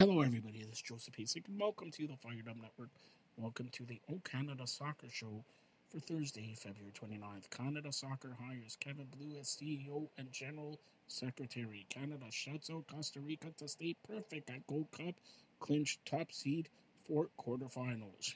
Hello, everybody. This is Joseph Hasek, and welcome to the Fired Up Network. Welcome to the O Canada Soccer Show for Thursday, February 29th. Canada Soccer hires Kevin Blue as CEO and General Secretary. Canada shuts out Costa Rica to stay perfect at Gold Cup, clinch top seed for quarterfinals.